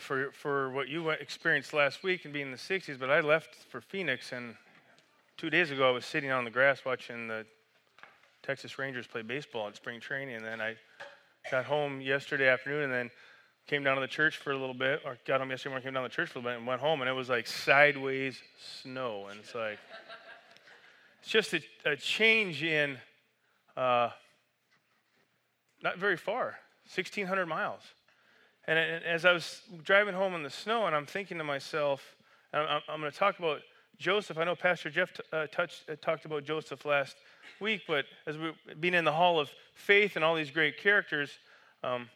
for, for what you experienced last week and being in the 60s, but I left for Phoenix, and two days ago I was sitting on the grass watching the Texas Rangers play baseball at spring training, and then I got home yesterday afternoon and then came down to the church for a little bit, or got home yesterday morning, came down to the church for a little bit, and went home, and it was like sideways snow, and it's like, it's just a, a change in uh, not very far 1600 miles and, as i was driving home in the snow and i'm thinking to myself i'm, I'm going to talk about joseph i know pastor jeff t- uh, touched, uh, talked about joseph last week but as we being in the hall of faith and all these great characters um,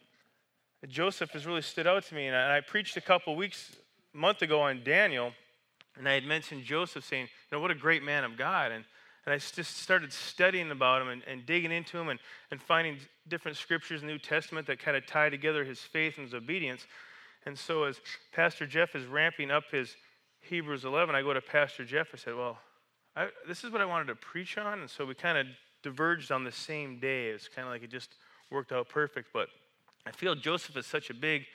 joseph has really stood out to me and I, and I preached a couple weeks a month ago on daniel and I had mentioned Joseph saying, you know, what a great man of God. And, and I just started studying about him and, and digging into him and, and finding different scriptures in the New Testament that kind of tie together his faith and his obedience. And so as Pastor Jeff is ramping up his Hebrews 11, I go to Pastor Jeff. I said, well, I, this is what I wanted to preach on. And so we kind of diverged on the same day. It's kind of like it just worked out perfect. But I feel Joseph is such a big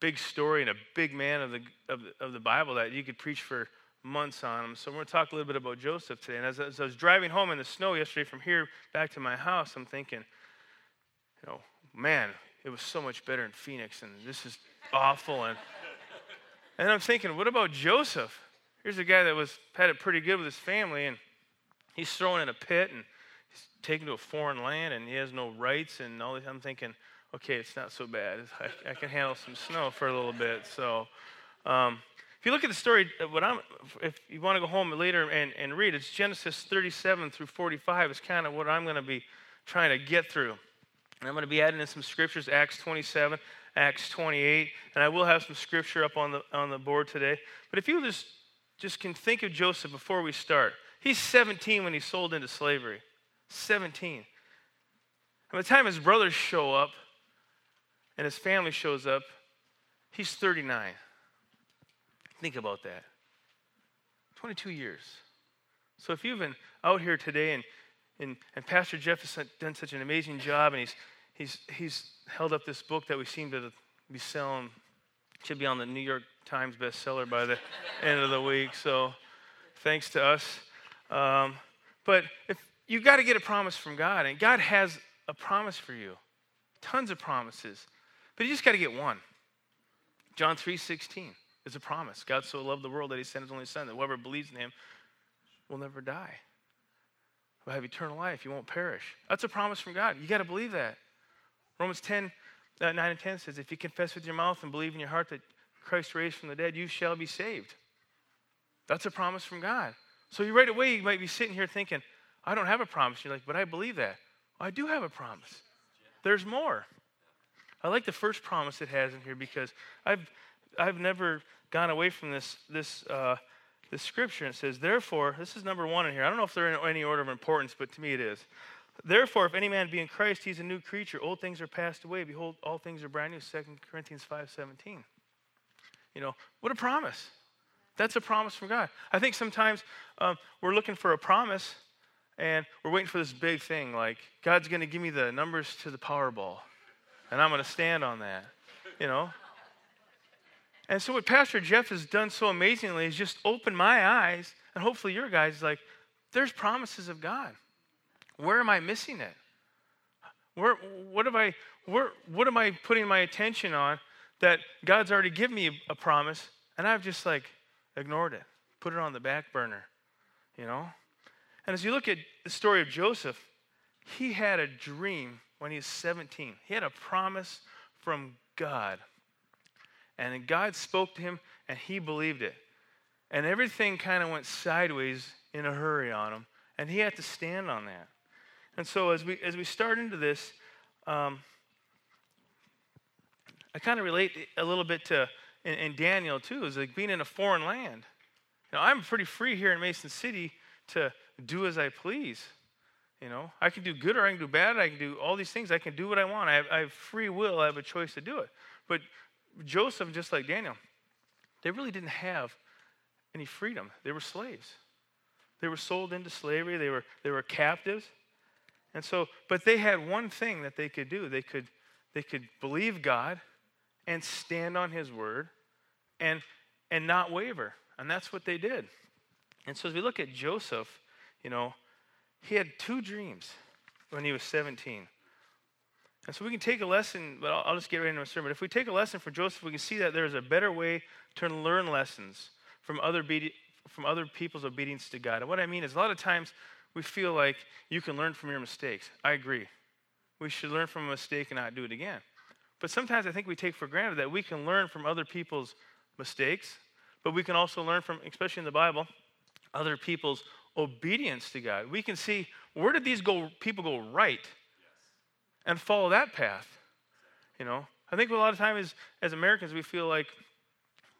big story and a big man of the, of the, of the Bible that you could preach for months on him. So we're going to talk a little bit about Joseph today. And as, as I was driving home in the snow yesterday from here back to my house, I'm thinking, you know, man, it was so much better in Phoenix, and this is awful. And, and I'm thinking, what about Joseph? Here's a guy that was had it pretty good with his family, and he's thrown in a pit and he's taken to a foreign land, and he has no rights and all this. I'm thinking, okay, it's not so bad. I, I can handle some snow for a little bit. So, um, if you look at the story, uh, what I'm, if you want to go home later and, and read, it's Genesis 37 through 45 is kind of what I'm going to be trying to get through. And I'm going to be adding in some scriptures, Acts 27, Acts 28, and I will have some scripture up on the, on the board today. But if you just, just can think of Joseph before we start, he's 17 when he's sold into slavery. 17. By the time his brothers show up, and his family shows up, he's 39. Think about that 22 years. So if you've been out here today and, and, and Pastor Jeff has done such an amazing job and he's, he's, he's held up this book that we seem to be selling, should be on the New York Times bestseller by the end of the week. So thanks to us. Um, but if you got to get a promise from God, and God has a promise for you, tons of promises. But you just got to get one. John 3:16 is a promise. God so loved the world that he sent his only son that whoever believes in him will never die. Will have eternal life. You won't perish. That's a promise from God. You got to believe that. Romans 10, uh, 9 and 10 says, if you confess with your mouth and believe in your heart that Christ raised from the dead, you shall be saved. That's a promise from God. So you right away you might be sitting here thinking, I don't have a promise. You're like, but I believe that. I do have a promise. There's more. I like the first promise it has in here because I've, I've never gone away from this, this, uh, this scripture. And it says, Therefore, this is number one in here. I don't know if they're in any order of importance, but to me it is. Therefore, if any man be in Christ, he's a new creature. Old things are passed away. Behold, all things are brand new. 2 Corinthians 5 17. You know, what a promise. That's a promise from God. I think sometimes um, we're looking for a promise and we're waiting for this big thing like God's going to give me the numbers to the Powerball and I'm going to stand on that, you know? And so, what Pastor Jeff has done so amazingly is just open my eyes, and hopefully your guys, like, there's promises of God. Where am I missing it? Where, what, have I, where, what am I putting my attention on that God's already given me a promise, and I've just, like, ignored it, put it on the back burner, you know? And as you look at the story of Joseph, he had a dream when he was 17. He had a promise from God. And God spoke to him, and he believed it. And everything kind of went sideways in a hurry on him, and he had to stand on that. And so as we as we start into this, um, I kind of relate a little bit to in, in, Daniel too, is like being in a foreign land. Know, I'm pretty free here in Mason City to do as I please. You know, I can do good or I can do bad. I can do all these things. I can do what I want. I have, I have free will. I have a choice to do it. But Joseph, just like Daniel, they really didn't have any freedom. They were slaves. They were sold into slavery. They were, they were captives. And so, but they had one thing that they could do. They could, they could believe God and stand on his word and, and not waver. And that's what they did. And so as we look at Joseph, you know, he had two dreams when he was 17. And so we can take a lesson, but I'll, I'll just get right into my sermon. If we take a lesson from Joseph, we can see that there's a better way to learn lessons from other, be- from other people's obedience to God. And what I mean is, a lot of times we feel like you can learn from your mistakes. I agree. We should learn from a mistake and not do it again. But sometimes I think we take for granted that we can learn from other people's mistakes, but we can also learn from, especially in the Bible, other people's obedience to God. We can see where did these go, people go right and follow that path. You know, I think a lot of times as Americans we feel like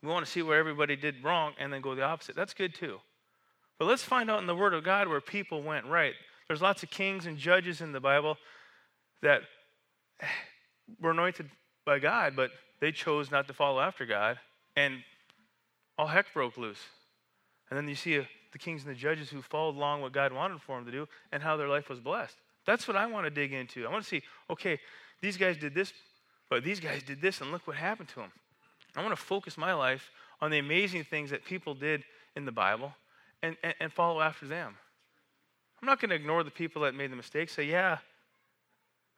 we want to see where everybody did wrong and then go the opposite. That's good too. But let's find out in the Word of God where people went right. There's lots of kings and judges in the Bible that were anointed by God, but they chose not to follow after God, and all heck broke loose. And then you see uh, the kings and the judges who followed along what God wanted for them to do and how their life was blessed. That's what I want to dig into. I want to see, okay, these guys did this, but these guys did this, and look what happened to them. I want to focus my life on the amazing things that people did in the Bible and, and, and follow after them. I'm not going to ignore the people that made the mistake. Say, yeah,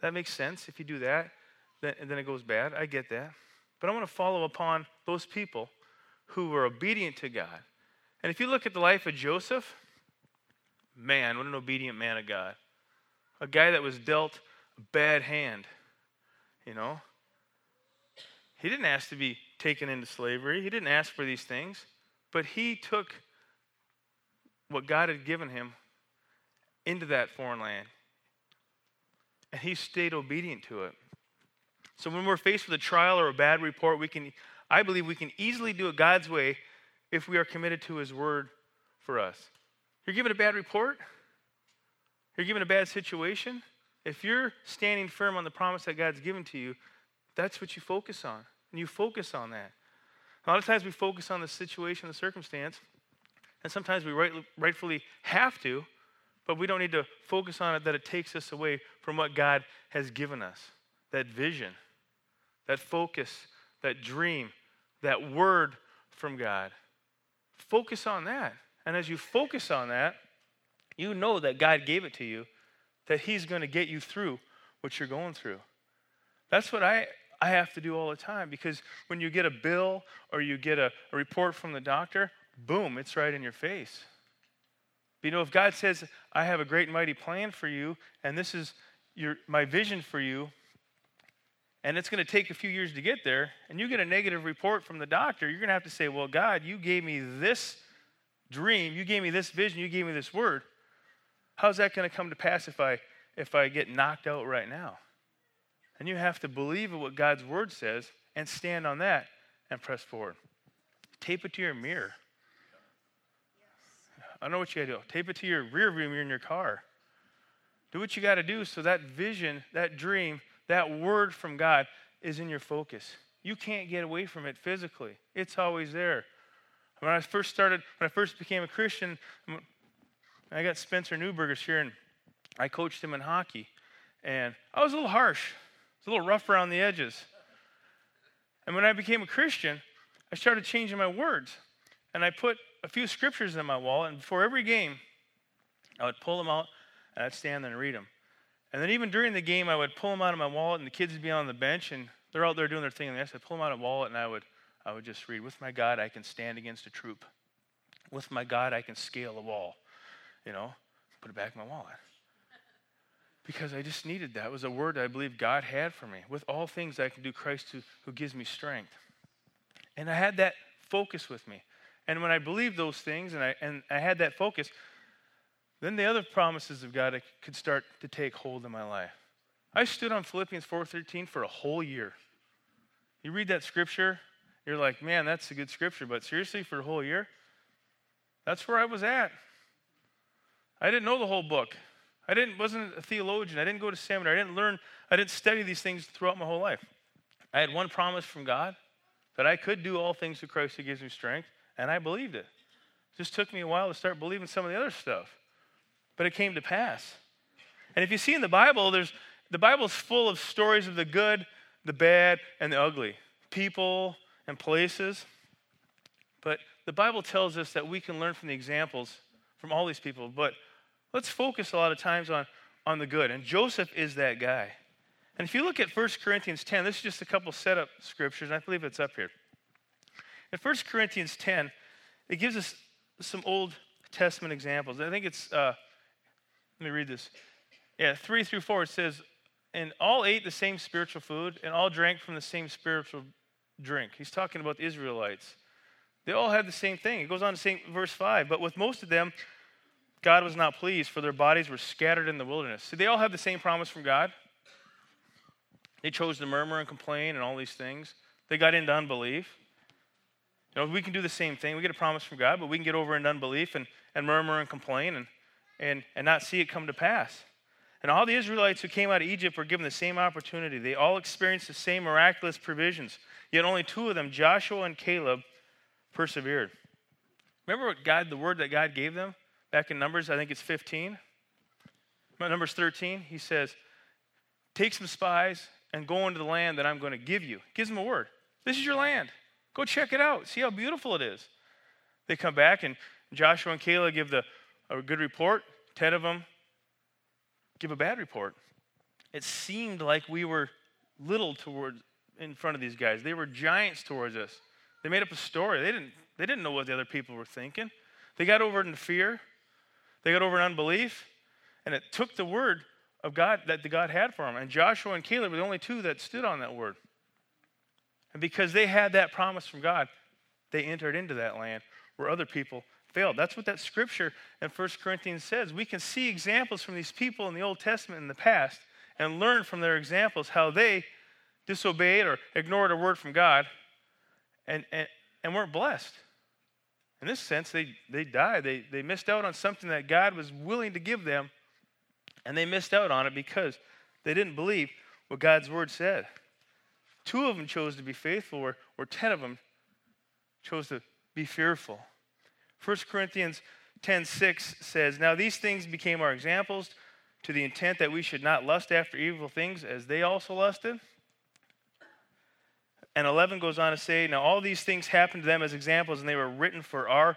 that makes sense. If you do that, then, then it goes bad. I get that. But I want to follow upon those people who were obedient to God and if you look at the life of Joseph, man, what an obedient man of God. A guy that was dealt a bad hand, you know. He didn't ask to be taken into slavery, he didn't ask for these things, but he took what God had given him into that foreign land. And he stayed obedient to it. So when we're faced with a trial or a bad report, we can I believe we can easily do it God's way if we are committed to His word for us. You're given a bad report, you're given a bad situation. If you're standing firm on the promise that God's given to you, that's what you focus on. And you focus on that. A lot of times we focus on the situation, the circumstance, and sometimes we right, rightfully have to, but we don't need to focus on it that it takes us away from what God has given us that vision, that focus, that dream, that word from God. Focus on that. And as you focus on that, you know that God gave it to you, that He's going to get you through what you're going through. That's what I, I have to do all the time because when you get a bill or you get a, a report from the doctor, boom, it's right in your face. But you know, if God says, I have a great and mighty plan for you, and this is your, my vision for you, and it's going to take a few years to get there, and you get a negative report from the doctor, you're going to have to say, Well, God, you gave me this dream, you gave me this vision, you gave me this word. How's that going to come to pass if I, if I get knocked out right now? And you have to believe in what God's word says and stand on that and press forward. Tape it to your mirror. I know what you got to do. Tape it to your rear view mirror in your car. Do what you got to do so that vision, that dream, that word from God is in your focus. You can't get away from it physically, it's always there. When I first started, when I first became a Christian, I got Spencer Newberger here, and I coached him in hockey. And I was a little harsh, I was a little rough around the edges. And when I became a Christian, I started changing my words. And I put a few scriptures in my wallet, and before every game, I would pull them out and I'd stand there and read them. And then even during the game, I would pull them out of my wallet, and the kids would be on the bench, and they're out there doing their thing. And I said, pull them out of the wallet, and I would, I would just read, "With my God, I can stand against a troop. With my God, I can scale a wall." You know, put it back in my wallet because I just needed that. It was a word I believe God had for me. With all things, I can do Christ who, who gives me strength. And I had that focus with me. And when I believed those things, and I and I had that focus, then the other promises of God could start to take hold in my life. I stood on Philippians 4:13 for a whole year. You read that scripture, you're like, man, that's a good scripture, but seriously, for a whole year? That's where I was at. I didn't know the whole book. I didn't wasn't a theologian. I didn't go to seminary. I didn't learn, I didn't study these things throughout my whole life. I had one promise from God that I could do all things through Christ who gives me strength, and I believed it. It just took me a while to start believing some of the other stuff. But it came to pass. And if you see in the Bible, there's the Bible's full of stories of the good, the bad, and the ugly. People and places. But the Bible tells us that we can learn from the examples from all these people. But let's focus a lot of times on, on the good. And Joseph is that guy. And if you look at 1 Corinthians 10, this is just a couple setup scriptures, and I believe it's up here. In 1 Corinthians 10, it gives us some Old Testament examples. I think it's, uh, let me read this. Yeah, 3 through 4, it says, And all ate the same spiritual food, and all drank from the same spiritual drink. He's talking about the Israelites. They all had the same thing. It goes on to say, verse 5, But with most of them, God was not pleased, for their bodies were scattered in the wilderness. So they all have the same promise from God. They chose to murmur and complain and all these things. They got into unbelief. You know, we can do the same thing. We get a promise from God, but we can get over into unbelief and, and murmur and complain and, and, and not see it come to pass. And all the Israelites who came out of Egypt were given the same opportunity. They all experienced the same miraculous provisions. Yet only two of them, Joshua and Caleb, persevered. Remember what God, the word that God gave them? Back in Numbers, I think it's 15. Numbers 13, he says, Take some spies and go into the land that I'm going to give you. Gives them a word. This is your land. Go check it out. See how beautiful it is. They come back, and Joshua and Caleb give the, a good report. Ten of them give a bad report. It seemed like we were little towards in front of these guys. They were giants towards us. They made up a story. They didn't, they didn't know what the other people were thinking. They got over in fear. They got over in unbelief, and it took the word of God that the God had for them. And Joshua and Caleb were the only two that stood on that word. And because they had that promise from God, they entered into that land where other people failed. That's what that scripture in 1 Corinthians says. We can see examples from these people in the Old Testament in the past and learn from their examples how they disobeyed or ignored a word from God and, and, and weren't blessed. In this sense, they, they died. They, they missed out on something that God was willing to give them, and they missed out on it because they didn't believe what God's word said. Two of them chose to be faithful, or, or ten of them chose to be fearful. 1 Corinthians 10:6 says, Now these things became our examples to the intent that we should not lust after evil things as they also lusted. And 11 goes on to say, Now all these things happened to them as examples, and they were written for our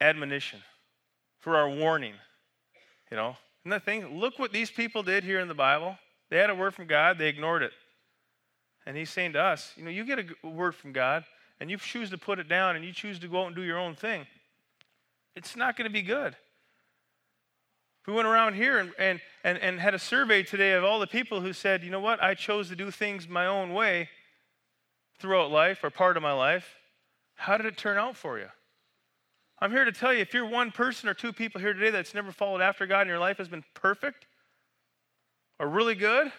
admonition, for our warning. You know, and the thing, look what these people did here in the Bible. They had a word from God, they ignored it. And he's saying to us, you know, you get a word from God, and you choose to put it down, and you choose to go out and do your own thing. It's not going to be good. If we went around here and, and, and, and had a survey today of all the people who said, you know what, I chose to do things my own way, throughout life or part of my life, how did it turn out for you? I'm here to tell you if you're one person or two people here today that's never followed after God and your life has been perfect or really good,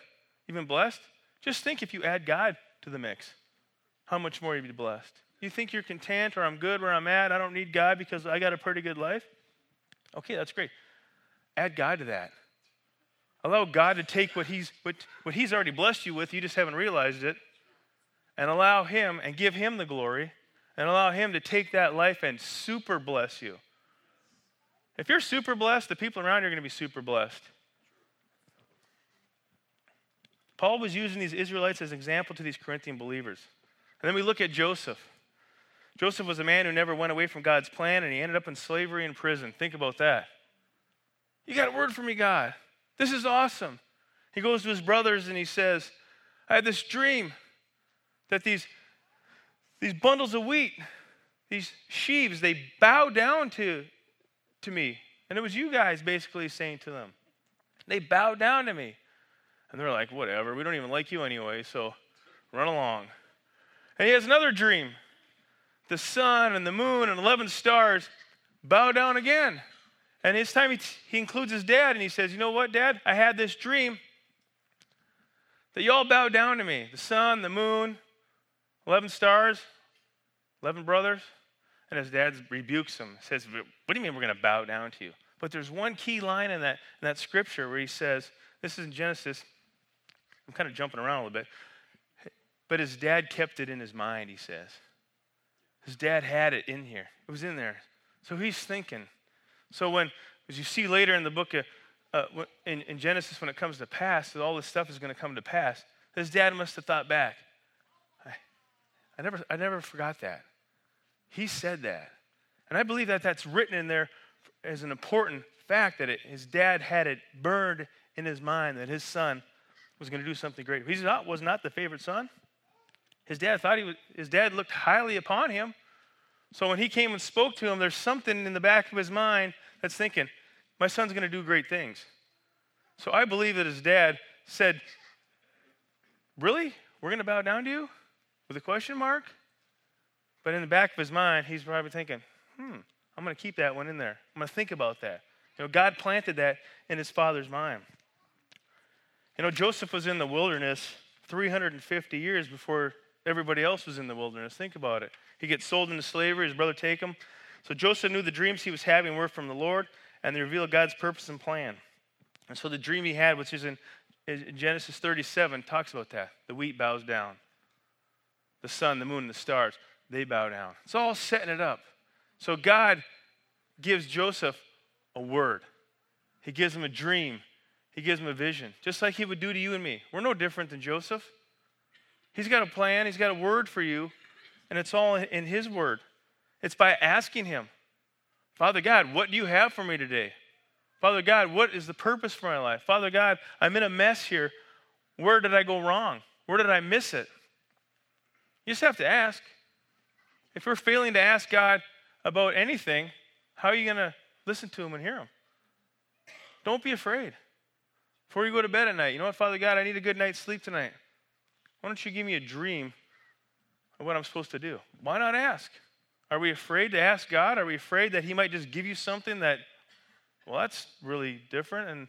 you've been blessed, just think if you add God to the mix, how much more you'd be blessed. You think you're content or I'm good where I'm at, I don't need God because I got a pretty good life? Okay, that's great. Add God to that. Allow God to take what he's, what, what he's already blessed you with, you just haven't realized it, and allow Him and give Him the glory and allow Him to take that life and super bless you. If you're super blessed, the people around you are going to be super blessed. Paul was using these Israelites as an example to these Corinthian believers. And then we look at Joseph. Joseph was a man who never went away from God's plan and he ended up in slavery in prison. Think about that. You got a word for me, God. This is awesome. He goes to his brothers and he says, I had this dream that these, these bundles of wheat, these sheaves, they bow down to, to me. And it was you guys basically saying to them, they bow down to me. And they're like, whatever, we don't even like you anyway, so run along. And he has another dream. The sun and the moon and 11 stars bow down again. And this time he, he includes his dad and he says, You know what, dad? I had this dream that you all bow down to me the sun, the moon, 11 stars, 11 brothers. And his dad rebukes him, says, What do you mean we're going to bow down to you? But there's one key line in that, in that scripture where he says, This is in Genesis. I'm kind of jumping around a little bit. But his dad kept it in his mind, he says. His dad had it in here, it was in there. So he's thinking. So when, as you see later in the book of, uh, in, in Genesis, when it comes to pass, that all this stuff is going to come to pass, his dad must have thought back. I, never, I never forgot that. He said that. And I believe that that's written in there as an important fact that it, his dad had it burned in his mind that his son was going to do something great. He was not the favorite son. His dad thought he was, his dad looked highly upon him. So when he came and spoke to him, there's something in the back of his mind that's thinking, my son's going to do great things. So I believe that his dad said, Really? We're going to bow down to you? With a question mark? But in the back of his mind, he's probably thinking, hmm, I'm going to keep that one in there. I'm going to think about that. You know, God planted that in his father's mind. You know, Joseph was in the wilderness 350 years before everybody else was in the wilderness. Think about it. He gets sold into slavery, his brother take him. So Joseph knew the dreams he was having were from the Lord, and they revealed God's purpose and plan. And so the dream he had, which is in, in Genesis 37, talks about that. The wheat bows down. The sun, the moon, and the stars they bow down. It's all setting it up. So God gives Joseph a word, He gives him a dream, He gives him a vision, just like He would do to you and me. We're no different than Joseph. He's got a plan, He's got a word for you, and it's all in His word. It's by asking Him, Father God, what do you have for me today? Father God, what is the purpose for my life? Father God, I'm in a mess here. Where did I go wrong? Where did I miss it? You just have to ask. If we're failing to ask God about anything, how are you going to listen to Him and hear Him? Don't be afraid. Before you go to bed at night, you know what, Father God, I need a good night's sleep tonight. Why don't you give me a dream of what I'm supposed to do? Why not ask? Are we afraid to ask God? Are we afraid that He might just give you something that, well, that's really different, and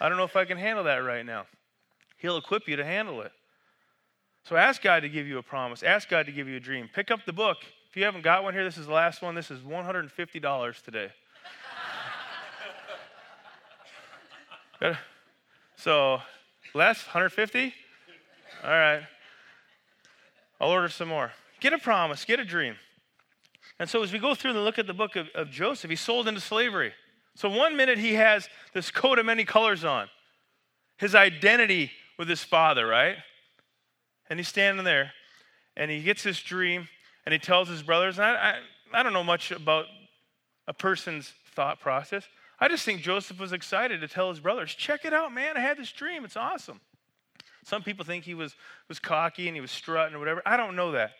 I don't know if I can handle that right now? He'll equip you to handle it. So ask God to give you a promise. Ask God to give you a dream. Pick up the book. If you haven't got one here, this is the last one. This is $150 today. so, less 150? All right. I'll order some more. Get a promise, get a dream. And so, as we go through and look at the book of, of Joseph, he's sold into slavery. So, one minute he has this coat of many colors on, his identity with his father, right? And he's standing there, and he gets this dream, and he tells his brothers, I, I, I don't know much about a person's thought process. I just think Joseph was excited to tell his brothers, check it out, man. I had this dream. It's awesome. Some people think he was, was cocky and he was strutting or whatever. I don't know that.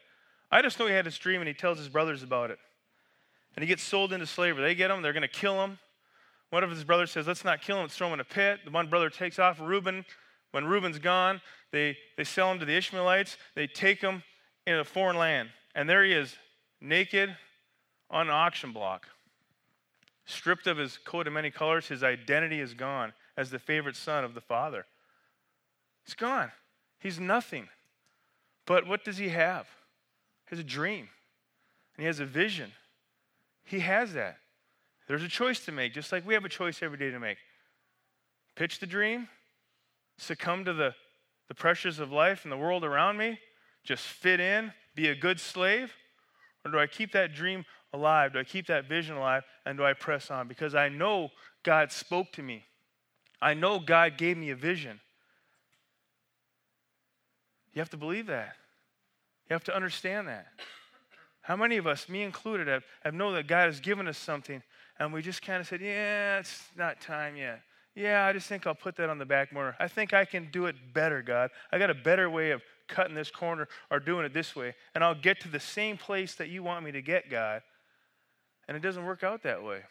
I just know he had this dream and he tells his brothers about it. And he gets sold into slavery. They get him, they're going to kill him. One of his brothers says, Let's not kill him, let's throw him in a pit. The one brother takes off. Reuben, when Reuben's gone, they, they sell him to the Ishmaelites. They take him in a foreign land. And there he is, naked on an auction block. Stripped of his coat of many colors, his identity is gone as the favorite son of the father. He's gone. He's nothing. But what does he have? He has a dream, and he has a vision. He has that. There's a choice to make, just like we have a choice every day to make. Pitch the dream, succumb to the, the pressures of life and the world around me, just fit in, be a good slave? Or do I keep that dream alive? Do I keep that vision alive? And do I press on? Because I know God spoke to me. I know God gave me a vision. You have to believe that. You have to understand that. How many of us, me included, have, have known that God has given us something and we just kind of said, yeah, it's not time yet. Yeah, I just think I'll put that on the back burner. I think I can do it better, God. I got a better way of cutting this corner or doing it this way, and I'll get to the same place that you want me to get, God. And it doesn't work out that way.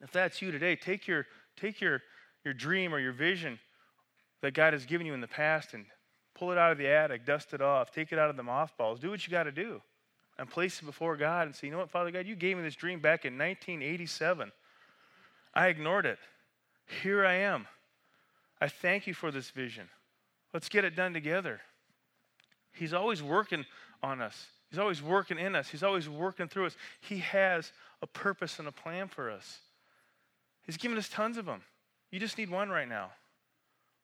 If that's you today, take your take your your dream or your vision that God has given you in the past and pull it out of the attic, dust it off, take it out of the mothballs, do what you got to do, and place it before God and say, you know what, Father God, you gave me this dream back in 1987. I ignored it. Here I am. I thank you for this vision. Let's get it done together. He's always working on us. He's always working in us. He's always working through us. He has a purpose and a plan for us. He's given us tons of them. You just need one right now.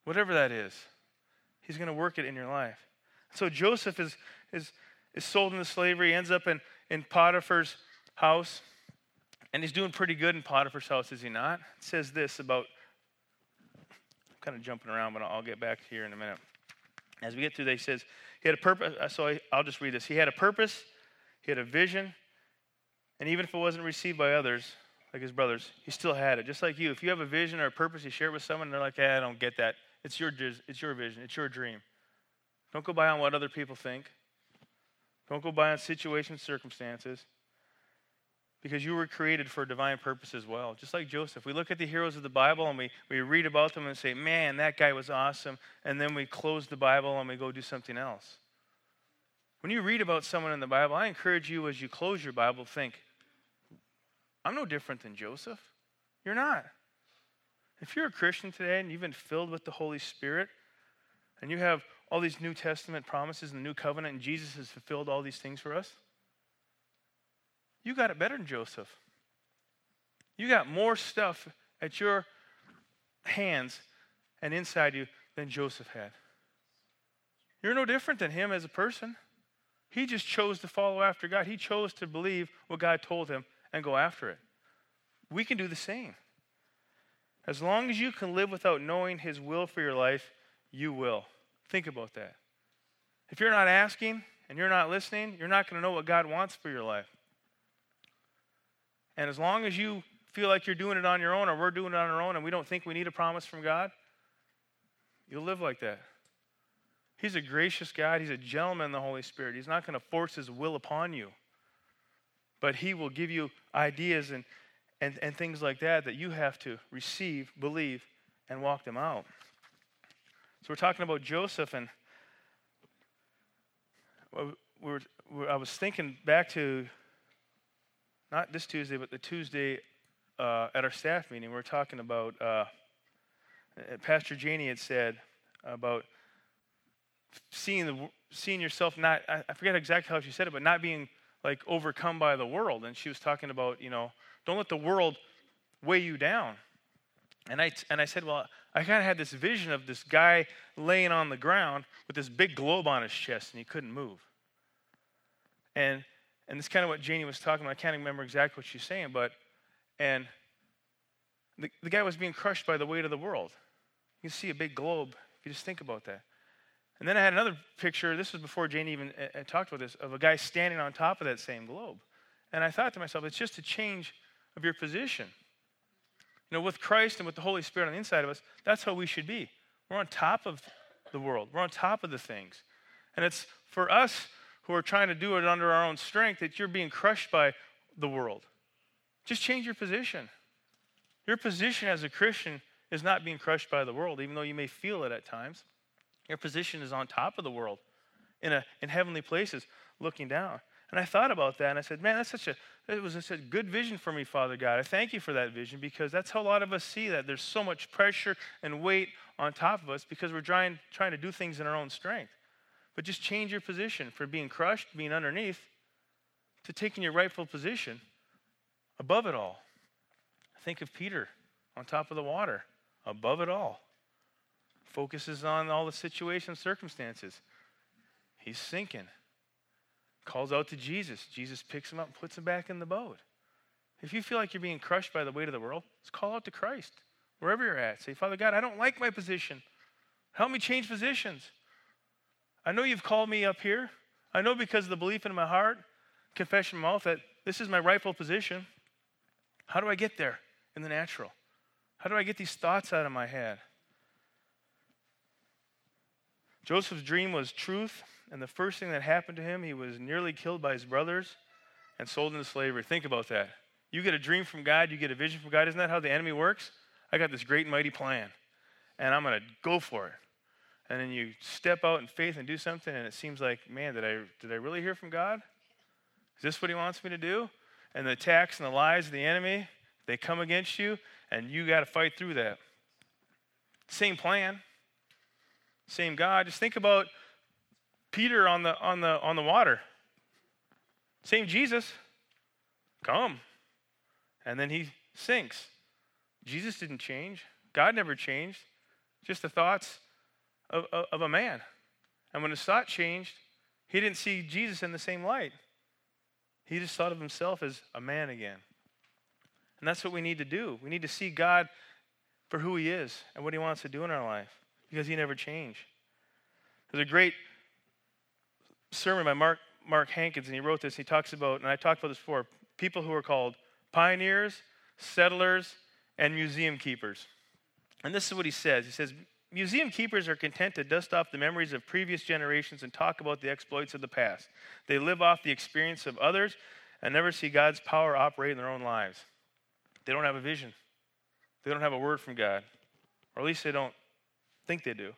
Whatever that is, He's going to work it in your life. So Joseph is, is, is sold into slavery, ends up in, in Potiphar's house, and he's doing pretty good in Potiphar's house, is he not? It says this about, I'm kind of jumping around, but I'll get back here in a minute. As we get through, they says he had a purpose. Uh, so I'll just read this. He had a purpose, he had a vision, and even if it wasn't received by others, like his brothers, he still had it. Just like you. If you have a vision or a purpose, you share it with someone, and they're like, hey, I don't get that. It's your, it's your vision, it's your dream. Don't go by on what other people think. Don't go by on situations, circumstances. Because you were created for a divine purpose as well. Just like Joseph. We look at the heroes of the Bible and we, we read about them and say, man, that guy was awesome. And then we close the Bible and we go do something else. When you read about someone in the Bible, I encourage you as you close your Bible, think, I'm no different than Joseph. You're not. If you're a Christian today and you've been filled with the Holy Spirit and you have all these New Testament promises and the new covenant, and Jesus has fulfilled all these things for us, you got it better than Joseph. You got more stuff at your hands and inside you than Joseph had. You're no different than him as a person. He just chose to follow after God. He chose to believe what God told him and go after it. We can do the same. As long as you can live without knowing His will for your life, you will. Think about that. If you're not asking and you're not listening, you're not going to know what God wants for your life. And as long as you feel like you're doing it on your own or we're doing it on our own and we don't think we need a promise from God, you'll live like that. He's a gracious God. He's a gentleman, in the Holy Spirit. He's not going to force His will upon you, but He will give you ideas and, and, and things like that that you have to receive, believe, and walk them out. So we're talking about Joseph, and uh, we're, we're, I was thinking back to not this Tuesday, but the Tuesday uh, at our staff meeting. We are talking about uh, Pastor Janie had said about seeing the seeing yourself not. I, I forget exactly how she said it, but not being like overcome by the world. And she was talking about you know don't let the world weigh you down. And I, and I said, Well, I kind of had this vision of this guy laying on the ground with this big globe on his chest and he couldn't move. And, and this kind of what Janie was talking about. I can't remember exactly what she's saying, but, and the, the guy was being crushed by the weight of the world. You see a big globe if you just think about that. And then I had another picture, this was before Janie even uh, uh talked about this, of a guy standing on top of that same globe. And I thought to myself, it's just a change of your position. You know, with Christ and with the Holy Spirit on the inside of us, that's how we should be. We're on top of the world, we're on top of the things. And it's for us who are trying to do it under our own strength that you're being crushed by the world. Just change your position. Your position as a Christian is not being crushed by the world, even though you may feel it at times. Your position is on top of the world in, a, in heavenly places, looking down. And I thought about that and I said, man, that's such a, it was such a good vision for me, Father God. I thank you for that vision because that's how a lot of us see that. There's so much pressure and weight on top of us because we're trying, trying to do things in our own strength. But just change your position from being crushed, being underneath, to taking your rightful position above it all. Think of Peter on top of the water, above it all. Focuses on all the situations, circumstances. He's sinking calls out to Jesus. Jesus picks him up puts him back in the boat. If you feel like you're being crushed by the weight of the world, just call out to Christ wherever you're at. Say, Father God, I don't like my position. Help me change positions. I know you've called me up here. I know because of the belief in my heart, confession in my mouth, that this is my rightful position. How do I get there in the natural? How do I get these thoughts out of my head? Joseph's dream was truth and the first thing that happened to him, he was nearly killed by his brothers and sold into slavery. Think about that. You get a dream from God, you get a vision from God. Isn't that how the enemy works? I got this great and mighty plan, and I'm going to go for it. And then you step out in faith and do something, and it seems like, man, did I, did I really hear from God? Is this what he wants me to do? And the attacks and the lies of the enemy, they come against you, and you got to fight through that. Same plan, same God. Just think about Peter on the, on the, on the water. Same Jesus. Come. And then he sinks. Jesus didn't change. God never changed. Just the thoughts of, of, of a man. And when his thought changed, he didn't see Jesus in the same light. He just thought of himself as a man again. And that's what we need to do. We need to see God for who he is and what he wants to do in our life because he never changed. There's a great sermon by Mark, Mark Hankins, and he wrote this. He talks about, and I talked about this before, people who are called pioneers, settlers, and museum keepers. And this is what he says. He says, Museum keepers are content to dust off the memories of previous generations and talk about the exploits of the past. They live off the experience of others and never see God's power operate in their own lives. They don't have a vision, they don't have a word from God, or at least they don't think they do.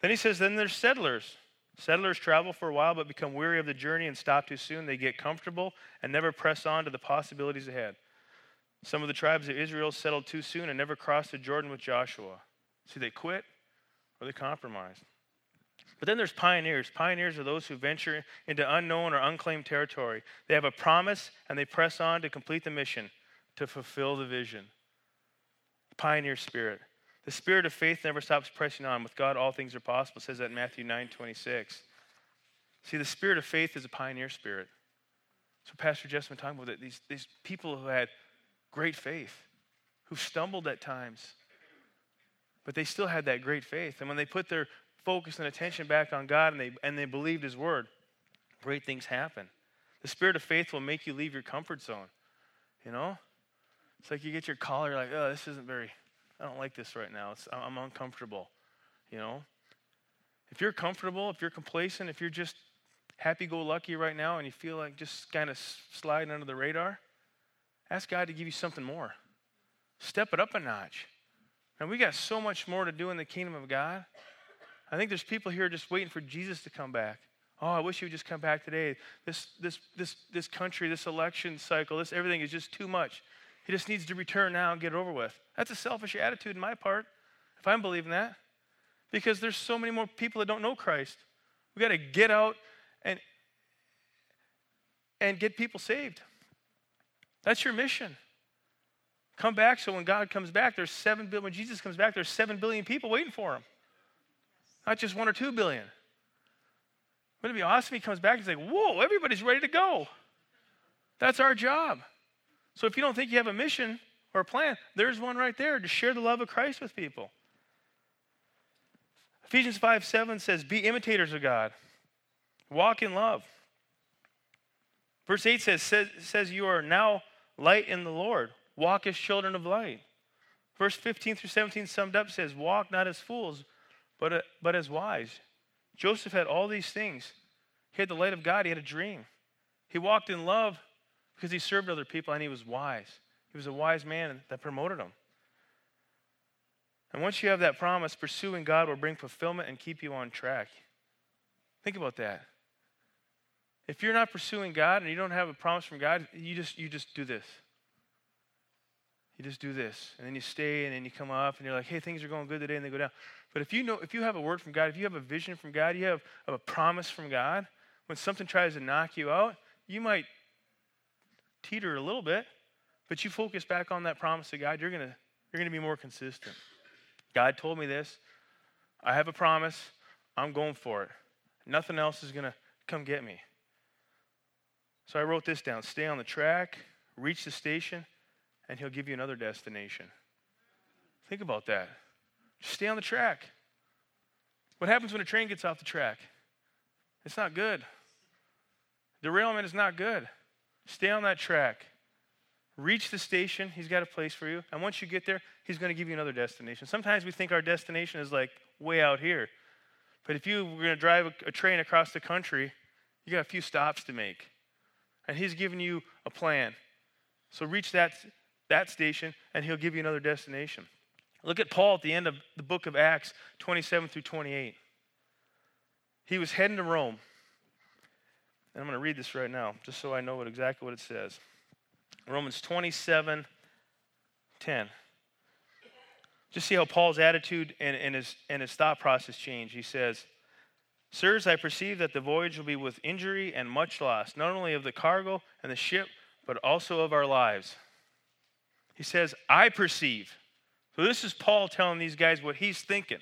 Then he says, then there's settlers. Settlers travel for a while but become weary of the journey and stop too soon. They get comfortable and never press on to the possibilities ahead. Some of the tribes of Israel settled too soon and never crossed the Jordan with Joshua. See, they quit or they compromise. But then there's pioneers. Pioneers are those who venture into unknown or unclaimed territory. They have a promise and they press on to complete the mission, to fulfill the vision. Pioneer spirit. The spirit of faith never stops pressing on. With God, all things are possible. Says that in Matthew 9 26. See, the spirit of faith is a pioneer spirit. So Pastor Jeff's been talking about it. These, these people who had great faith, who stumbled at times, but they still had that great faith. And when they put their focus and attention back on God and they, and they believed His word, great things happen. The spirit of faith will make you leave your comfort zone. You know? It's like you get your collar, like, oh, this isn't very, I don't like this right now. It's, I'm uncomfortable. You know? If you're comfortable, if you're complacent, if you're just happy go lucky right now and you feel like just kind of sliding under the radar, ask God to give you something more. Step it up a notch. And we got so much more to do in the kingdom of God. I think there's people here just waiting for Jesus to come back. Oh, I wish he would just come back today. This, this, this, this country, this election cycle, this everything is just too much. He just needs to return now and get it over with. That's a selfish attitude in my part, if I'm believing that. Because there's so many more people that don't know Christ. We got to get out and, and get people saved. That's your mission. Come back so when God comes back, there's seven billion. When Jesus comes back, there's seven billion people waiting for him. Not just one or two billion. Wouldn't it be awesome if he comes back and he's like, whoa, everybody's ready to go. That's our job. So if you don't think you have a mission or a plan, there's one right there to share the love of Christ with people. Ephesians 5 7 says, Be imitators of God, walk in love. Verse 8 says, says, says You are now light in the Lord. Walk as children of light. Verse 15 through 17 summed up says, Walk not as fools, but, uh, but as wise. Joseph had all these things. He had the light of God, he had a dream. He walked in love because he served other people and he was wise. He was a wise man that promoted him. And once you have that promise, pursuing God will bring fulfillment and keep you on track. Think about that. If you're not pursuing God and you don't have a promise from God, you just you just do this. You just do this. And then you stay and then you come up and you're like, hey, things are going good today, and they go down. But if you know, if you have a word from God, if you have a vision from God, you have a promise from God, when something tries to knock you out, you might teeter a little bit, but you focus back on that promise of God, you're gonna you're gonna be more consistent. God told me this. I have a promise. I'm going for it. Nothing else is gonna come get me. So I wrote this down. Stay on the track, reach the station, and he'll give you another destination. Think about that. Just stay on the track. What happens when a train gets off the track? It's not good. Derailment is not good. Stay on that track. Reach the station. He's got a place for you. And once you get there, he's going to give you another destination. Sometimes we think our destination is like way out here. But if you were going to drive a, a train across the country, you got a few stops to make. And he's giving you a plan. So reach that that station, and he'll give you another destination. Look at Paul at the end of the book of Acts 27 through 28. He was heading to Rome. And I'm going to read this right now, just so I know what, exactly what it says. Romans 27 10. Just see how Paul's attitude and, and, his, and his thought process change. He says, Sirs, I perceive that the voyage will be with injury and much loss, not only of the cargo and the ship, but also of our lives. He says, I perceive. So this is Paul telling these guys what he's thinking.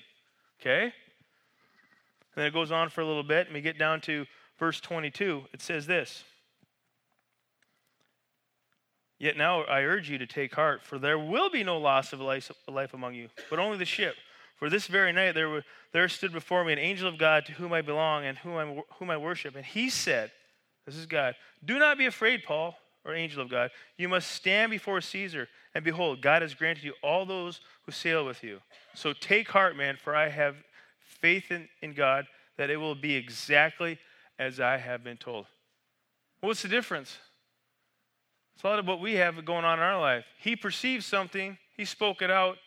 Okay? And then it goes on for a little bit, and we get down to verse 22. It says this Yet now I urge you to take heart, for there will be no loss of life, among you, but only the ship. For this very night there, were, there stood before me an angel of God to whom I belong and whom I, whom I worship. And he said, This is God, do not be afraid, Paul, or angel of God. You must stand before Caesar. And behold, God has granted you all those who sail with you. So take heart, man, for I have faith in, in God that it will be exactly as I have been told. What's the difference? It's a lot of what we have going on in our life. He perceives something, he spoke it out,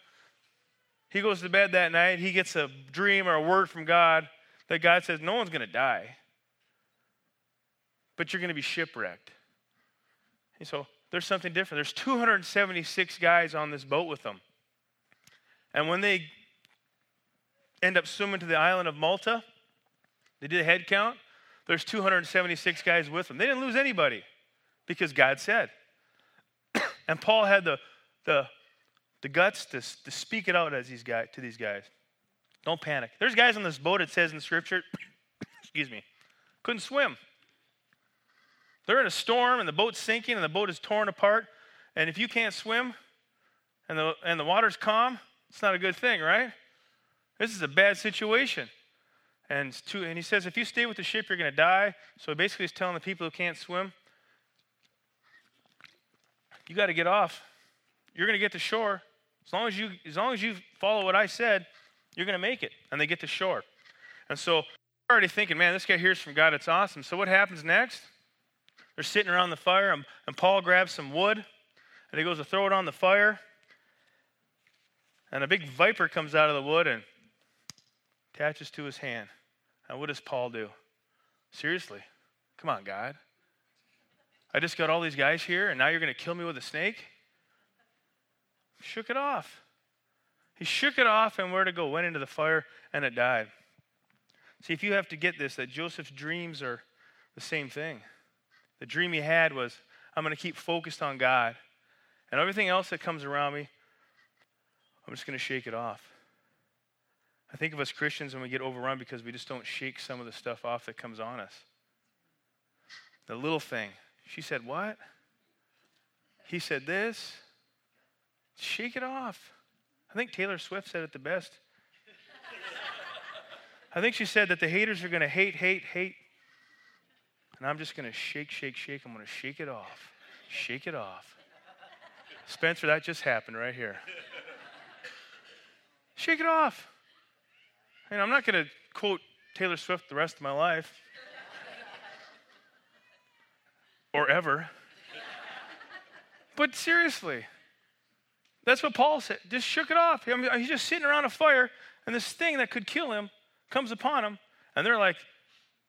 he goes to bed that night, he gets a dream or a word from God that God says, No one's going to die, but you're going to be shipwrecked. And so there's something different. There's 276 guys on this boat with them. And when they end up swimming to the island of Malta, they did a head count. There's 276 guys with them. They didn't lose anybody because God said. and Paul had the, the the guts to, to speak it out as these guys, to these guys. Don't panic. There's guys on this boat, it says in Scripture, excuse me, couldn't swim. They're in a storm and the boat's sinking and the boat is torn apart. And if you can't swim and the, and the water's calm, it's not a good thing, right? This is a bad situation. And, to, and he says, if you stay with the ship, you're going to die. So basically, he's telling the people who can't swim, you got to get off. You're going to get to shore. As long as you, as long as you follow what I said, you're going to make it. And they get to shore. And so already thinking, man, this guy hears from God. It's awesome. So what happens next? They're sitting around the fire, and, and Paul grabs some wood, and he goes to throw it on the fire. And a big viper comes out of the wood and attaches to his hand. And what does Paul do? Seriously? Come on, God. I just got all these guys here, and now you're going to kill me with a snake? shook it off. He shook it off and where to go? Went into the fire and it died. See, if you have to get this, that Joseph's dreams are the same thing. The dream he had was, I'm going to keep focused on God. And everything else that comes around me, I'm just going to shake it off. I think of us Christians when we get overrun because we just don't shake some of the stuff off that comes on us. The little thing. She said, What? He said this. Shake it off. I think Taylor Swift said it the best. I think she said that the haters are going to hate, hate, hate. And I'm just going to shake, shake, shake. I'm going to shake it off. Shake it off. Spencer, that just happened right here. Shake it off. And I'm not going to quote Taylor Swift the rest of my life or ever. But seriously, that's what Paul said. Just shook it off. I mean, he's just sitting around a fire, and this thing that could kill him comes upon him, and they're like,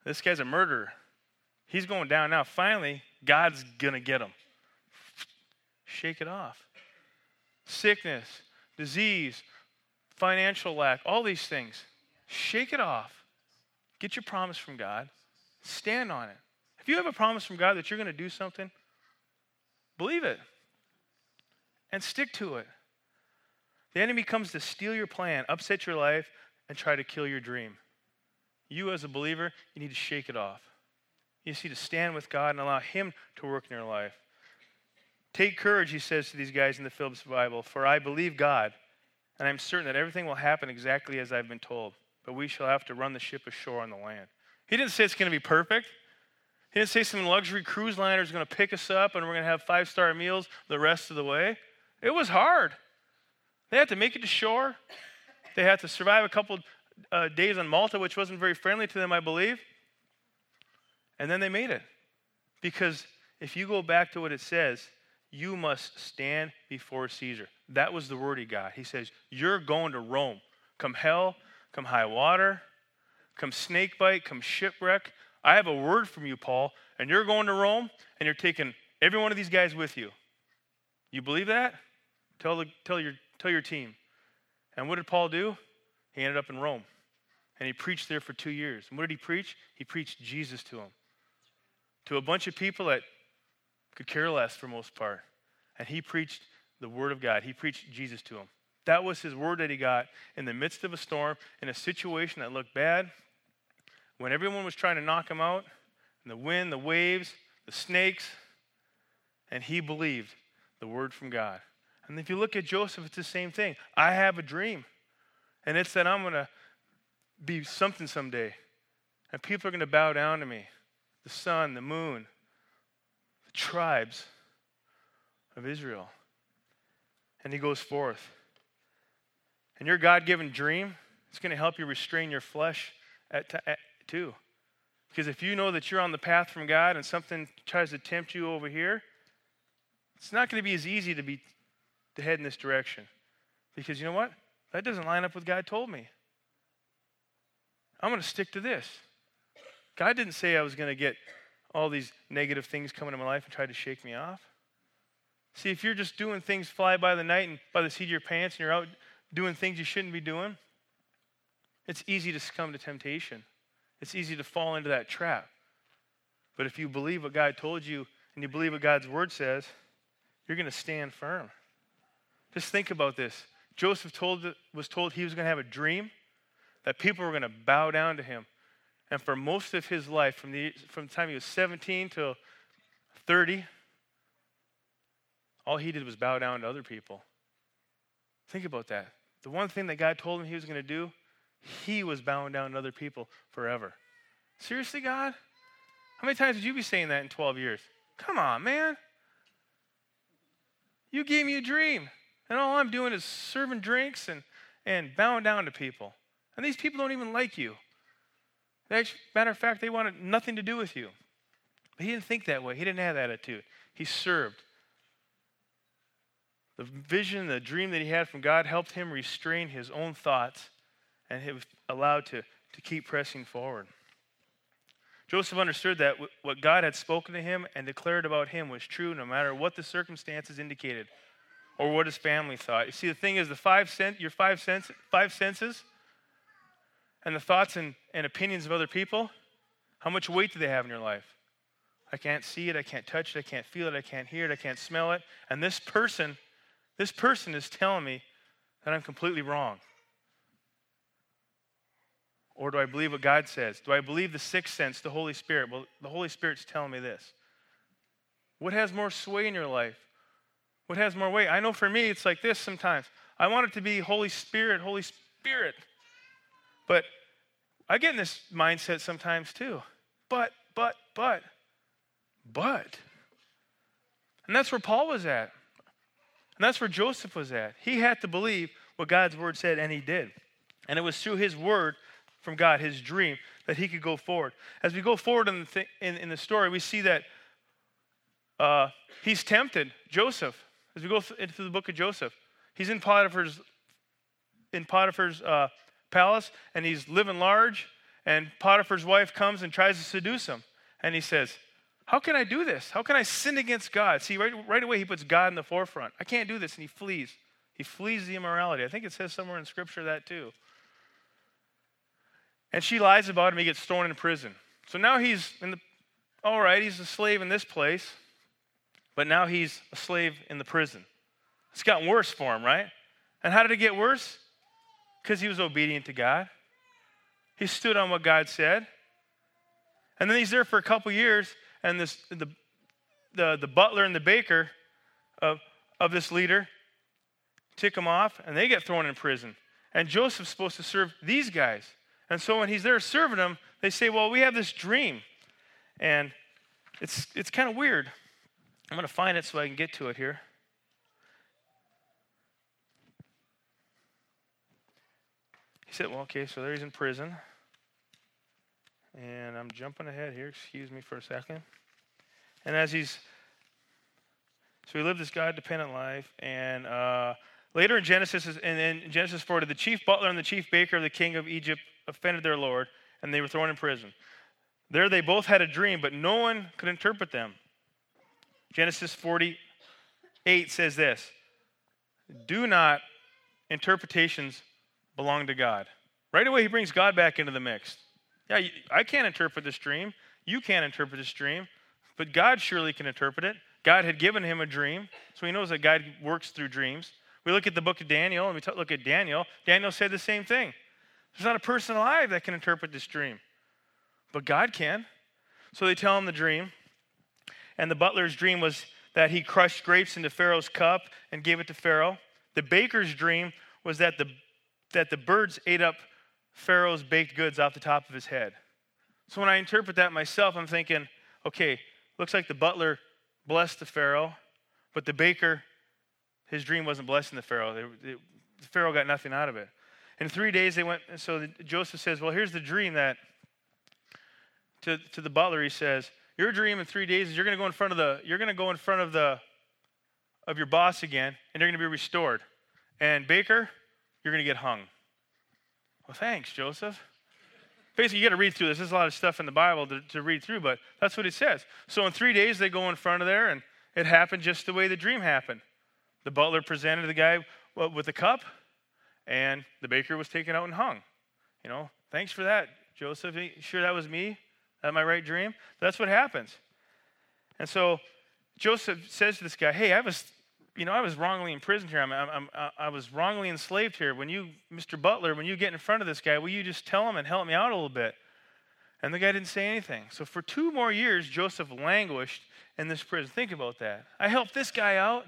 this guy's a murderer. He's going down now. Finally, God's going to get him. Shake it off. Sickness, disease, financial lack, all these things. Shake it off. Get your promise from God. Stand on it. If you have a promise from God that you're going to do something, believe it and stick to it. The enemy comes to steal your plan, upset your life, and try to kill your dream. You, as a believer, you need to shake it off. You need to stand with God and allow Him to work in your life. Take courage, he says to these guys in the Phillips Bible, for I believe God, and I'm certain that everything will happen exactly as I've been told, but we shall have to run the ship ashore on the land. He didn't say it's going to be perfect. He didn't say some luxury cruise liner is going to pick us up and we're going to have five star meals the rest of the way. It was hard. They had to make it to shore. They had to survive a couple uh, days on Malta, which wasn't very friendly to them, I believe. And then they made it. Because if you go back to what it says, you must stand before Caesar. That was the word he got. He says, You're going to Rome. Come hell, come high water, come snake bite, come shipwreck. I have a word from you, Paul, and you're going to Rome, and you're taking every one of these guys with you. You believe that? Tell, the, tell, your, tell your team. And what did Paul do? He ended up in Rome. And he preached there for two years. And what did he preach? He preached Jesus to them. To a bunch of people that could care less for most part. And he preached the word of God. He preached Jesus to them. That was his word that he got in the midst of a storm, in a situation that looked bad, when everyone was trying to knock him out, the wind, the waves, the snakes, and he believed the word from God. And if you look at Joseph, it's the same thing. I have a dream, and it's that I'm going to be something someday, and people are going to bow down to me the sun, the moon, the tribes of Israel. And he goes forth. And your God given dream is going to help you restrain your flesh at, t- at, too. Because if you know that you're on the path from God and something tries to tempt you over here, it's not going to be as easy to be to head in this direction. Because you know what? That doesn't line up with God told me. I'm going to stick to this. God didn't say I was going to get all these negative things coming in my life and try to shake me off. See, if you're just doing things fly by the night and by the seat of your pants and you're out doing things you shouldn't be doing, it's easy to succumb to temptation. It's easy to fall into that trap. But if you believe what God told you and you believe what God's word says, you're going to stand firm. Just think about this. Joseph told, was told he was going to have a dream, that people were going to bow down to him. And for most of his life, from the, from the time he was 17 till 30, all he did was bow down to other people. Think about that. The one thing that God told him he was going to do, he was bowing down to other people forever. Seriously, God? How many times would you be saying that in 12 years? Come on, man. You gave me a dream. And all I'm doing is serving drinks and, and bowing down to people. And these people don't even like you. Matter of fact, they wanted nothing to do with you. But he didn't think that way. He didn't have that attitude. He served. The vision, the dream that he had from God helped him restrain his own thoughts and he was allowed to, to keep pressing forward. Joseph understood that what God had spoken to him and declared about him was true no matter what the circumstances indicated or what his family thought. You see, the thing is, the five cent, your five, sense, five senses and the thoughts and, and opinions of other people, how much weight do they have in your life? I can't see it, I can't touch it, I can't feel it, I can't hear it, I can't smell it. And this person, this person is telling me that I'm completely wrong. Or do I believe what God says? Do I believe the sixth sense, the Holy Spirit? Well, the Holy Spirit's telling me this. What has more sway in your life? What has more weight? I know for me, it's like this sometimes. I want it to be Holy Spirit, Holy Spirit. But I get in this mindset sometimes too. But, but, but, but. And that's where Paul was at. And that's where Joseph was at. He had to believe what God's word said, and he did. And it was through his word from God, his dream, that he could go forward. As we go forward in the, th- in, in the story, we see that uh, he's tempted, Joseph, as we go th- into the book of Joseph. He's in Potiphar's, in Potiphar's uh, palace, and he's living large, and Potiphar's wife comes and tries to seduce him. And he says, How can I do this? How can I sin against God? See, right, right away, he puts God in the forefront. I can't do this, and he flees. He flees the immorality. I think it says somewhere in Scripture that too. And she lies about him. He gets thrown in prison. So now he's in the, all right, he's a slave in this place, but now he's a slave in the prison. It's gotten worse for him, right? And how did it get worse? Because he was obedient to God. He stood on what God said. And then he's there for a couple years, and this, the, the, the butler and the baker of, of this leader tick him off, and they get thrown in prison. And Joseph's supposed to serve these guys. And so when he's there serving them, they say, Well, we have this dream. And it's, it's kind of weird. I'm going to find it so I can get to it here. He said, Well, okay, so there he's in prison. And I'm jumping ahead here. Excuse me for a second. And as he's, so he lived this God dependent life. And uh, later in Genesis, and in Genesis 40, the chief butler and the chief baker of the king of Egypt offended their Lord, and they were thrown in prison. There they both had a dream, but no one could interpret them. Genesis 48 says this Do not interpretations belong to God. Right away, he brings God back into the mix. Yeah, I can't interpret this dream. You can't interpret this dream, but God surely can interpret it. God had given him a dream, so he knows that God works through dreams. We look at the book of Daniel and we look at Daniel. Daniel said the same thing. There's not a person alive that can interpret this dream, but God can. So they tell him the dream. And the butler's dream was that he crushed grapes into Pharaoh's cup and gave it to Pharaoh. The baker's dream was that the, that the birds ate up Pharaoh's baked goods off the top of his head. So when I interpret that myself, I'm thinking, okay, looks like the butler blessed the Pharaoh, but the baker, his dream wasn't blessing the Pharaoh. The Pharaoh got nothing out of it. In three days, they went. So Joseph says, "Well, here's the dream that." To to the butler, he says, "Your dream in three days is you're going to go in front of the you're going to go in front of the of your boss again, and you're going to be restored. And Baker, you're going to get hung." Well, thanks, Joseph. Basically, you got to read through this. There's a lot of stuff in the Bible to, to read through, but that's what it says. So in three days, they go in front of there, and it happened just the way the dream happened. The butler presented the guy with a cup, and the baker was taken out and hung. You know, thanks for that, Joseph. Sure that was me? That my right dream? That's what happens. And so Joseph says to this guy, "Hey, I was, you know, I was wrongly imprisoned here. I'm, I'm, I'm, i was wrongly enslaved here. When you, Mr. Butler, when you get in front of this guy, will you just tell him and help me out a little bit?" And the guy didn't say anything. So for two more years, Joseph languished in this prison. Think about that. I helped this guy out.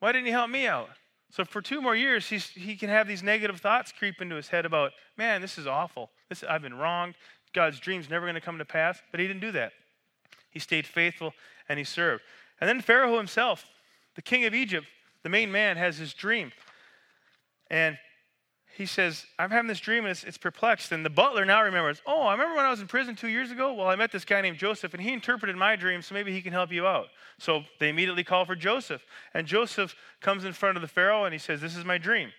Why didn't he help me out? So for two more years, he's, he can have these negative thoughts creep into his head about, man, this is awful. This, I've been wronged. God's dream's never going to come to pass. But he didn't do that. He stayed faithful and he served. And then Pharaoh himself, the king of Egypt, the main man, has his dream. And he says, I'm having this dream and it's, it's, perplexed. And the butler now remembers, oh, I remember when I was in prison two years ago? Well, I met this guy named Joseph and he interpreted my dream, so maybe he can help you out. So they immediately call for Joseph. And Joseph comes in front of the Pharaoh and he says, This is my dream.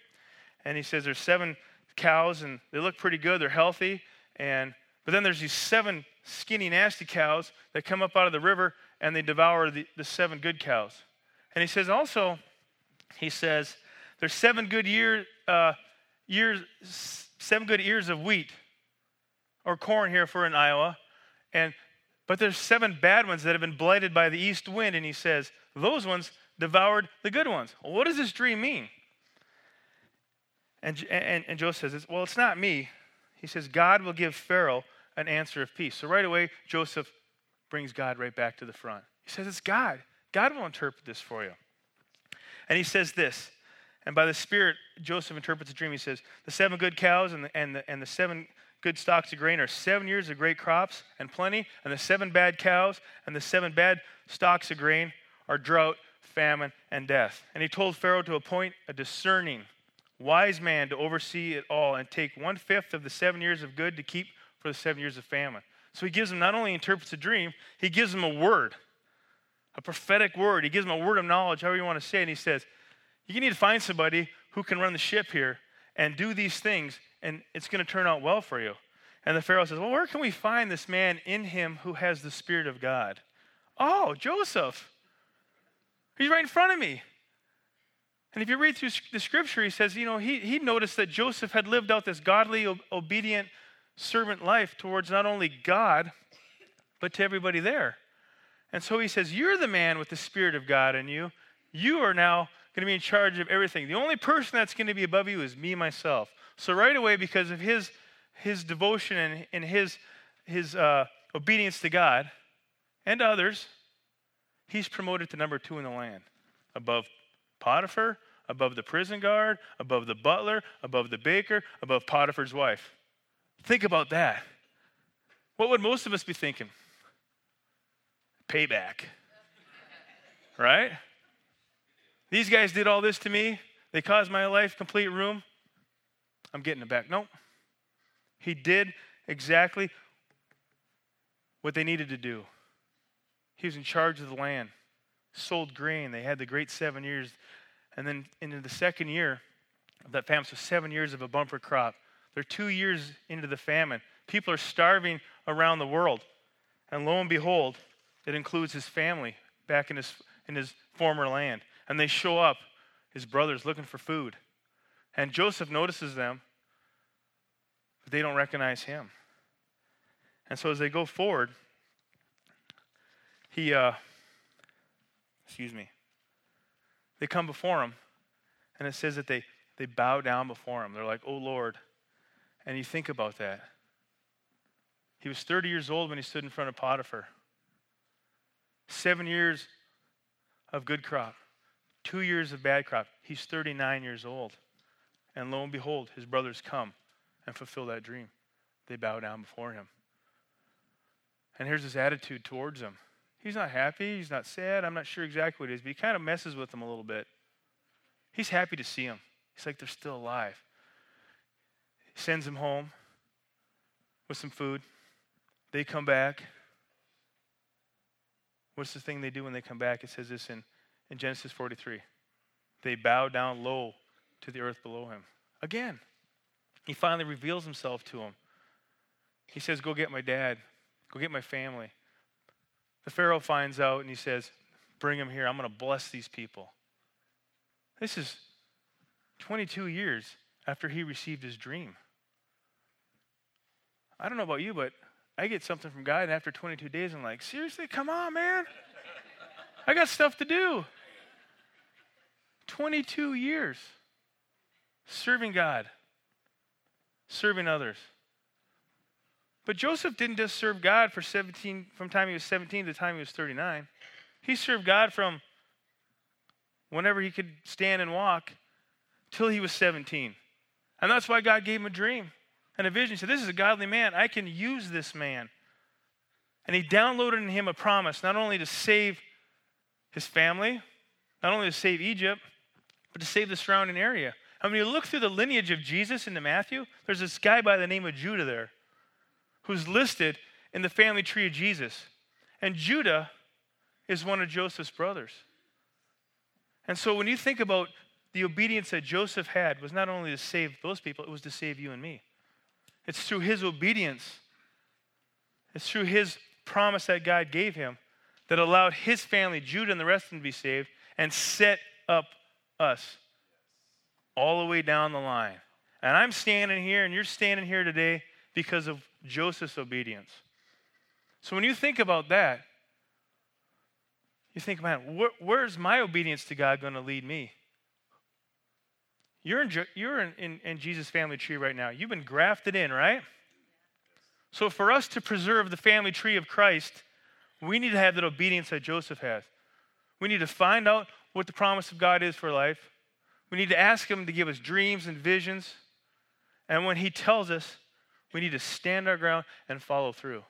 And he says, There's seven cows and they look pretty good, they're healthy. And but then there's these seven skinny, nasty cows that come up out of the river and they devour the, the seven good cows. And he says also, he says, there's seven good years. Uh, years, seven good ears of wheat or corn here for in Iowa, and but there's seven bad ones that have been blighted by the east wind, and he says those ones devoured the good ones. Well, what does this dream mean? And, and, and Joseph says, Well, it's not me. He says, God will give Pharaoh an answer of peace. So right away, Joseph brings God right back to the front. He says, It's God. God will interpret this for you. And he says this and by the Spirit, Joseph interprets the dream. He says, The seven good cows and the, and the, and the seven good stalks of grain are seven years of great crops and plenty, and the seven bad cows and the seven bad stalks of grain are drought, famine, and death. And he told Pharaoh to appoint a discerning, wise man to oversee it all and take one fifth of the seven years of good to keep for the seven years of famine. So he gives him not only interprets a dream, he gives him a word, a prophetic word. He gives him a word of knowledge, however you want to say it. And he says, you need to find somebody who can run the ship here and do these things, and it's going to turn out well for you. And the Pharaoh says, Well, where can we find this man in him who has the Spirit of God? Oh, Joseph. He's right in front of me. And if you read through the scripture, he says, you know, he, he noticed that Joseph had lived out this godly, obedient servant life towards not only God, but to everybody there. And so he says, You're the man with the Spirit of God in you. You are now going to be in charge of everything. The only person that's going to be above you is me, myself. So right away, because of his, his devotion and, and his, his uh, obedience to God and others, he's promoted to number two in the land, above Potiphar, above the prison guard, above the butler, above the baker, above Potiphar's wife. Think about that. What would most of us be thinking? Payback. right? These guys did all this to me. They caused my life complete ruin. I'm getting it back. Nope. He did exactly what they needed to do. He was in charge of the land, sold grain. They had the great seven years. And then into the second year of that famine, so seven years of a bumper crop. They're two years into the famine. People are starving around the world. And lo and behold, it includes his family back in his, in his former land and they show up, his brothers looking for food. And Joseph notices them but they don't recognize him. And so as they go forward, he, uh, excuse me, they come before him, and it says that they, they bow down before him. They're like, Oh Lord. And you think about that. He was 30 years old when he stood in front of Potiphar. Seven years of good crop, two years of bad crop. He's 39 years old. And lo and behold, his brothers come and fulfill that dream. They bow down before him. And here's his attitude towards them. He's not happy. He's not sad. I'm not sure exactly what it is, but he kind of messes with them a little bit. He's happy to see them. He's like, they're still alive. Sends them home with some food. They come back. What's the thing they do when they come back? It says this in, in Genesis 43. They bow down low to the earth below him. Again, he finally reveals himself to him. He says, Go get my dad. Go get my family. The Pharaoh finds out and he says, Bring him here. I'm going to bless these people. This is 22 years after he received his dream. I don't know about you, but I get something from God, and after 22 days, I'm like, seriously? Come on, man. I got stuff to do. 22 years serving God, serving others. But Joseph didn't just serve God for 17 from time he was 17 to the time he was 39. He served God from whenever he could stand and walk till he was 17. And that's why God gave him a dream and a vision. He said, This is a godly man. I can use this man. And he downloaded in him a promise not only to save his family, not only to save Egypt, but to save the surrounding area. And when you look through the lineage of Jesus into Matthew, there's this guy by the name of Judah there who's listed in the family tree of Jesus. And Judah is one of Joseph's brothers. And so when you think about the obedience that Joseph had was not only to save those people, it was to save you and me. It's through his obedience, it's through his promise that God gave him that allowed his family, Judah and the rest of them, to be saved and set up us all the way down the line. And I'm standing here, and you're standing here today because of Joseph's obedience. So when you think about that, you think, man, wh- where's my obedience to God going to lead me? You're, in, you're in, in, in Jesus' family tree right now. You've been grafted in, right? So for us to preserve the family tree of Christ, we need to have that obedience that Joseph has. We need to find out what the promise of God is for life. We need to ask Him to give us dreams and visions. And when He tells us, we need to stand our ground and follow through.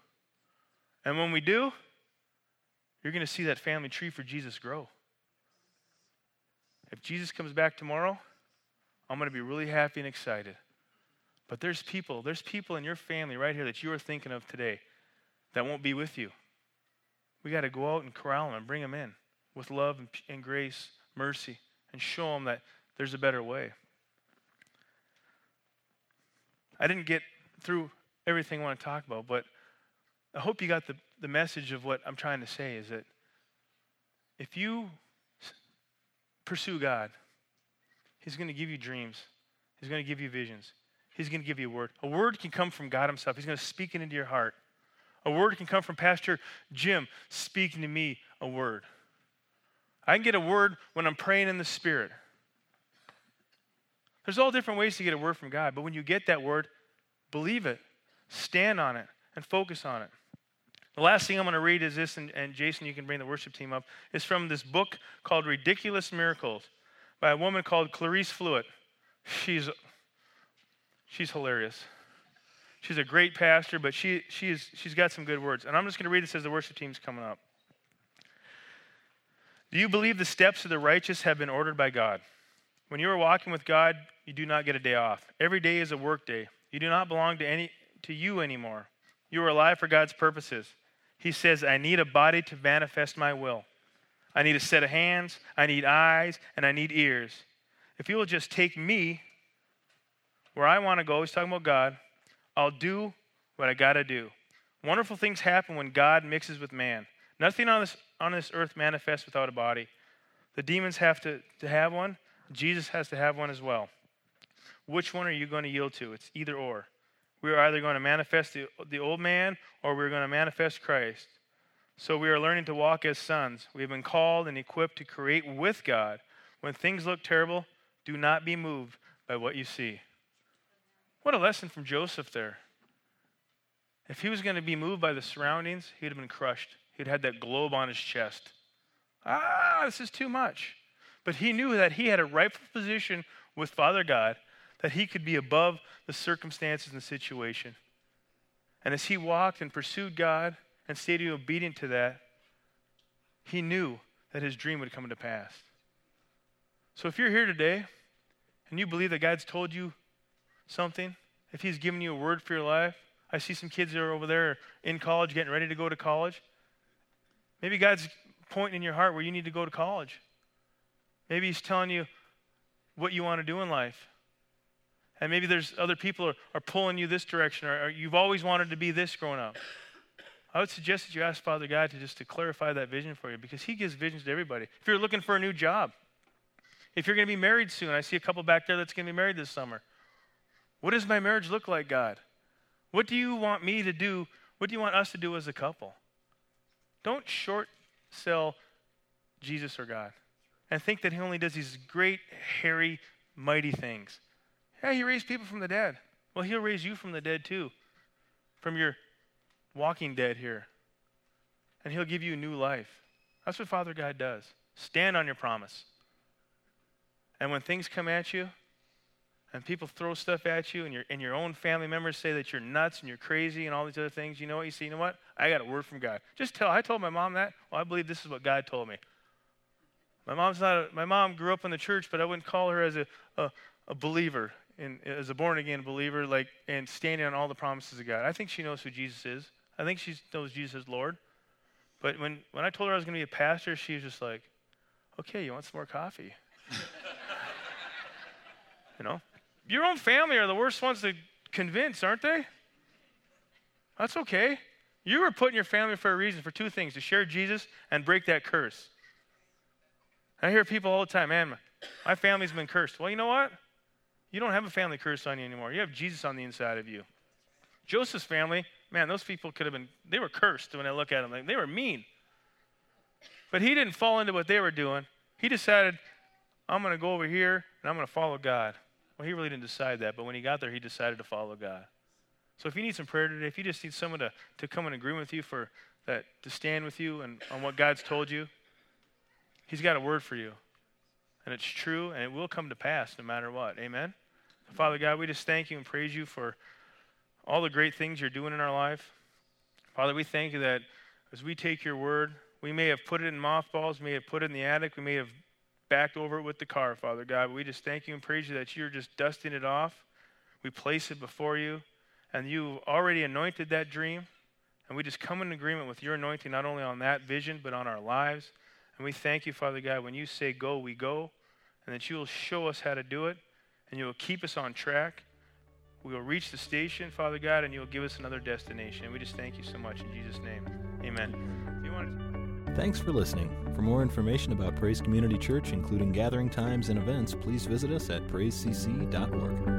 And when we do, you're going to see that family tree for Jesus grow. If Jesus comes back tomorrow, I'm going to be really happy and excited. But there's people, there's people in your family right here that you are thinking of today that won't be with you. We got to go out and corral them and bring them in with love and, and grace, mercy, and show them that there's a better way. I didn't get through everything I want to talk about, but I hope you got the, the message of what I'm trying to say is that if you pursue God, He's going to give you dreams, He's going to give you visions, He's going to give you a word. A word can come from God Himself, He's going to speak it into your heart. A word can come from Pastor Jim speaking to me a word. I can get a word when I'm praying in the Spirit. There's all different ways to get a word from God, but when you get that word, believe it, stand on it, and focus on it. The last thing I'm going to read is this, and, and Jason, you can bring the worship team up, is from this book called Ridiculous Miracles by a woman called Clarice Fluitt. She's, she's hilarious. She's a great pastor, but she, she is, she's got some good words. And I'm just going to read this as the worship team's coming up. Do you believe the steps of the righteous have been ordered by God? When you are walking with God, you do not get a day off. Every day is a work day. You do not belong to any to you anymore. You are alive for God's purposes. He says, I need a body to manifest my will. I need a set of hands, I need eyes, and I need ears. If you will just take me where I want to go, he's talking about God, I'll do what I got to do. Wonderful things happen when God mixes with man. Nothing on this, on this earth manifests without a body. The demons have to, to have one, Jesus has to have one as well. Which one are you going to yield to? It's either or. We are either going to manifest the, the old man or we're going to manifest Christ. So we are learning to walk as sons. We have been called and equipped to create with God. When things look terrible, do not be moved by what you see. What a lesson from Joseph there. If he was going to be moved by the surroundings, he'd have been crushed. He'd had that globe on his chest. Ah, this is too much. But he knew that he had a rightful position with Father God, that he could be above the circumstances and the situation. And as he walked and pursued God and stayed obedient to that, he knew that his dream would come to pass. So if you're here today and you believe that God's told you something, if he's given you a word for your life, I see some kids that are over there in college getting ready to go to college. Maybe God's pointing in your heart where you need to go to college. Maybe He's telling you what you want to do in life. And maybe there's other people are, are pulling you this direction, or, or you've always wanted to be this growing up. I would suggest that you ask Father God to just to clarify that vision for you because He gives visions to everybody. If you're looking for a new job, if you're going to be married soon, I see a couple back there that's going to be married this summer. What does my marriage look like, God? What do you want me to do? What do you want us to do as a couple? Don't short sell Jesus or God and think that He only does these great, hairy, mighty things. Yeah, He raised people from the dead. Well, He'll raise you from the dead too, from your walking dead here. And He'll give you a new life. That's what Father God does. Stand on your promise. And when things come at you, and people throw stuff at you, and your, and your own family members say that you're nuts and you're crazy and all these other things, you know what? You say, you know what? I got a word from God. Just tell. I told my mom that. Well, I believe this is what God told me. My mom's not. A, my mom grew up in the church, but I wouldn't call her as a, a, a believer, in, as a born again believer, like and standing on all the promises of God. I think she knows who Jesus is. I think she knows Jesus is Lord. But when when I told her I was going to be a pastor, she was just like, "Okay, you want some more coffee?" you know, your own family are the worst ones to convince, aren't they? That's okay. You were put in your family for a reason, for two things to share Jesus and break that curse. I hear people all the time, man, my family's been cursed. Well, you know what? You don't have a family curse on you anymore. You have Jesus on the inside of you. Joseph's family, man, those people could have been, they were cursed when I look at them. Like, they were mean. But he didn't fall into what they were doing. He decided, I'm going to go over here and I'm going to follow God. Well, he really didn't decide that, but when he got there, he decided to follow God. So if you need some prayer today, if you just need someone to, to come and agree with you for that, to stand with you and on what God's told you, he's got a word for you. And it's true, and it will come to pass no matter what. Amen? Father God, we just thank you and praise you for all the great things you're doing in our life. Father, we thank you that as we take your word, we may have put it in mothballs, we may have put it in the attic, we may have backed over it with the car, Father God. We just thank you and praise you that you're just dusting it off. We place it before you, and you've already anointed that dream. And we just come in agreement with your anointing, not only on that vision, but on our lives. And we thank you, Father God, when you say go, we go, and that you will show us how to do it, and you will keep us on track. We will reach the station, Father God, and you will give us another destination. We just thank you so much in Jesus' name. Amen. Thanks for listening. For more information about Praise Community Church, including gathering times and events, please visit us at praisecc.org.